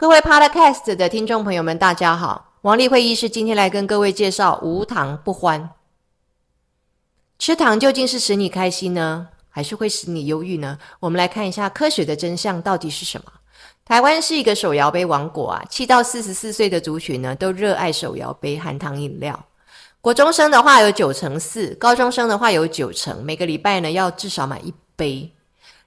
各位 Podcast 的听众朋友们，大家好，王丽慧医师今天来跟各位介绍无糖不欢。吃糖究竟是使你开心呢，还是会使你忧郁呢？我们来看一下科学的真相到底是什么。台湾是一个手摇杯王国啊，七到四十四岁的族群呢，都热爱手摇杯含糖饮料。国中生的话有九成四，高中生的话有九成，每个礼拜呢要至少买一杯。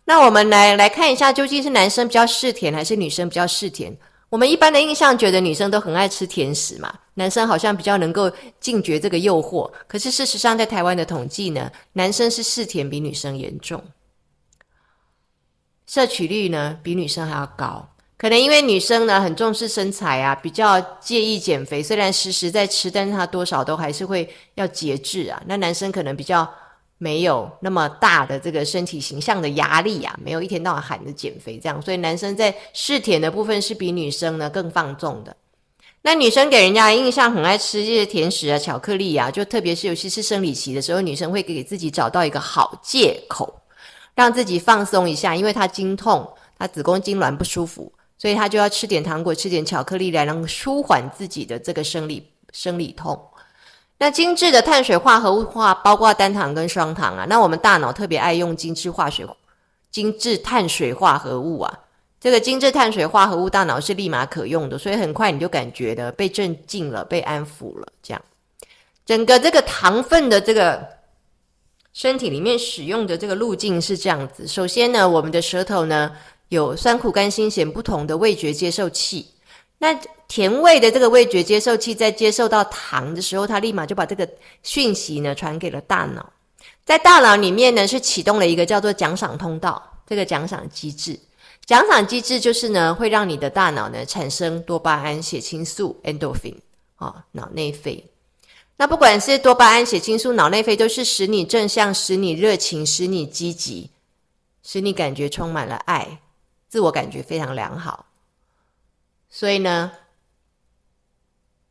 那我们来来看一下，究竟是男生比较嗜甜，还是女生比较嗜甜？我们一般的印象觉得女生都很爱吃甜食嘛，男生好像比较能够禁绝这个诱惑。可是事实上，在台湾的统计呢，男生是嗜甜比女生严重，摄取率呢比女生还要高。可能因为女生呢很重视身材啊，比较介意减肥，虽然时时在吃，但是她多少都还是会要节制啊。那男生可能比较没有那么大的这个身体形象的压力啊，没有一天到晚喊着减肥这样，所以男生在嗜甜的部分是比女生呢更放纵的。那女生给人家的印象很爱吃这些甜食啊、巧克力啊，就特别是尤其是生理期的时候，女生会给自己找到一个好借口，让自己放松一下，因为她经痛，她子宫痉挛不舒服。所以她就要吃点糖果，吃点巧克力来能舒缓自己的这个生理生理痛。那精致的碳水化合物化包括单糖跟双糖啊。那我们大脑特别爱用精致化学、精致碳水化合物啊。这个精致碳水化合物，大脑是立马可用的，所以很快你就感觉的被镇静了，被安抚了。这样，整个这个糖分的这个身体里面使用的这个路径是这样子。首先呢，我们的舌头呢。有酸苦甘辛咸不同的味觉接受器，那甜味的这个味觉接受器在接受到糖的时候，它立马就把这个讯息呢传给了大脑，在大脑里面呢是启动了一个叫做奖赏通道，这个奖赏机制，奖赏机制就是呢会让你的大脑呢产生多巴胺、血清素 （endorphin） 啊，脑内啡。那不管是多巴胺、血清素、脑内啡，都是使你正向、使你热情、使你积极、使你感觉充满了爱。自我感觉非常良好，所以呢，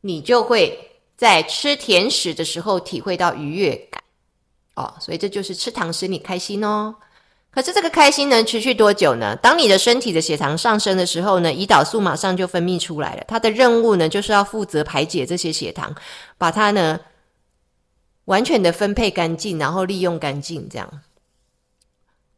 你就会在吃甜食的时候体会到愉悦感哦。所以这就是吃糖使你开心哦。可是这个开心能持续多久呢？当你的身体的血糖上升的时候呢，胰岛素马上就分泌出来了。它的任务呢，就是要负责排解这些血糖，把它呢完全的分配干净，然后利用干净，这样。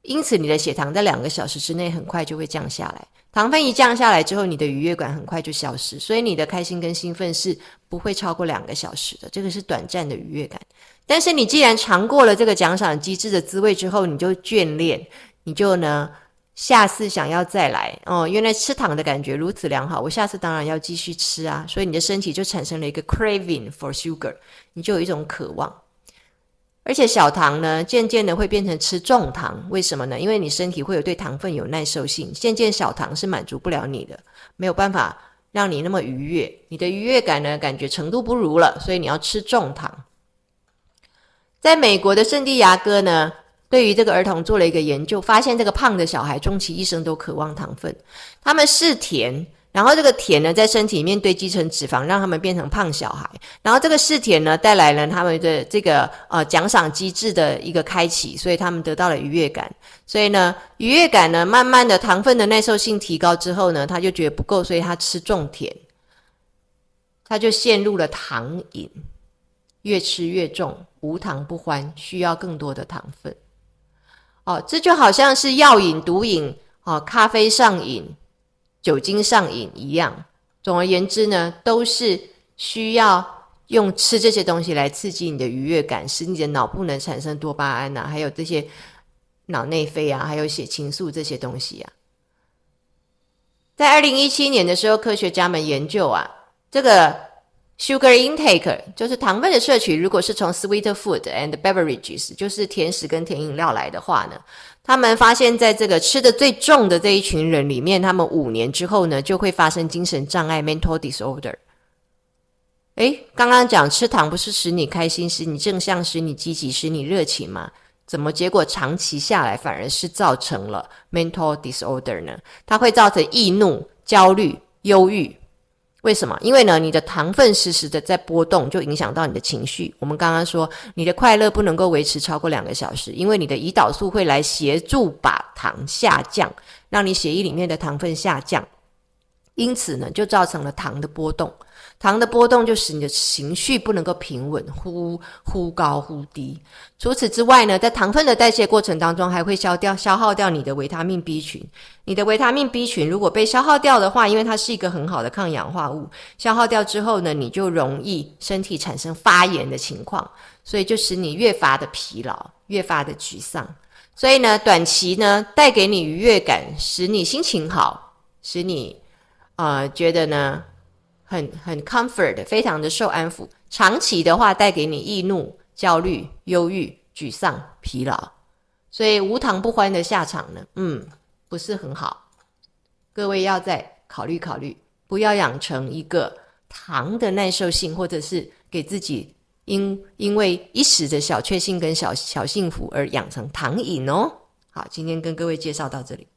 因此，你的血糖在两个小时之内很快就会降下来。糖分一降下来之后，你的愉悦感很快就消失，所以你的开心跟兴奋是不会超过两个小时的。这个是短暂的愉悦感。但是你既然尝过了这个奖赏机制的滋味之后，你就眷恋，你就呢下次想要再来哦。原来吃糖的感觉如此良好，我下次当然要继续吃啊。所以你的身体就产生了一个 craving for sugar，你就有一种渴望。而且小糖呢，渐渐的会变成吃重糖，为什么呢？因为你身体会有对糖分有耐受性，渐渐小糖是满足不了你的，没有办法让你那么愉悦，你的愉悦感呢，感觉程度不如了，所以你要吃重糖。在美国的圣地亚哥呢，对于这个儿童做了一个研究，发现这个胖的小孩终其一生都渴望糖分，他们是甜。然后这个甜呢，在身体里面堆积成脂肪，让他们变成胖小孩。然后这个嗜甜呢，带来了他们的这个呃奖赏机制的一个开启，所以他们得到了愉悦感。所以呢，愉悦感呢，慢慢的糖分的耐受性提高之后呢，他就觉得不够，所以他吃重甜，他就陷入了糖瘾，越吃越重，无糖不欢，需要更多的糖分。哦，这就好像是药瘾、毒瘾，哦，咖啡上瘾。酒精上瘾一样，总而言之呢，都是需要用吃这些东西来刺激你的愉悦感，使你的脑部能产生多巴胺呐，还有这些脑内啡啊，还有血清素这些东西啊。在二零一七年的时候，科学家们研究啊，这个。Sugar intake 就是糖分的摄取，如果是从 sweet food and beverages，就是甜食跟甜饮料来的话呢，他们发现在这个吃的最重的这一群人里面，他们五年之后呢，就会发生精神障碍 mental disorder。诶，刚刚讲吃糖不是使你开心，使你正向，使你积极，使你热情吗？怎么结果长期下来反而是造成了 mental disorder 呢？它会造成易怒、焦虑、忧郁。为什么？因为呢，你的糖分时时的在波动，就影响到你的情绪。我们刚刚说，你的快乐不能够维持超过两个小时，因为你的胰岛素会来协助把糖下降，让你血液里面的糖分下降。因此呢，就造成了糖的波动。糖的波动就使你的情绪不能够平稳，忽忽高忽低。除此之外呢，在糖分的代谢过程当中，还会消掉、消耗掉你的维他命 B 群。你的维他命 B 群如果被消耗掉的话，因为它是一个很好的抗氧化物，消耗掉之后呢，你就容易身体产生发炎的情况，所以就使你越发的疲劳，越发的沮丧。所以呢，短期呢带给你愉悦感，使你心情好，使你呃觉得呢。很很 comfort，非常的受安抚。长期的话，带给你易怒、焦虑、忧郁、沮丧、疲劳，所以无糖不欢的下场呢，嗯，不是很好。各位要再考虑考虑，不要养成一个糖的耐受性，或者是给自己因因为一时的小确幸跟小小幸福而养成糖瘾哦。好，今天跟各位介绍到这里。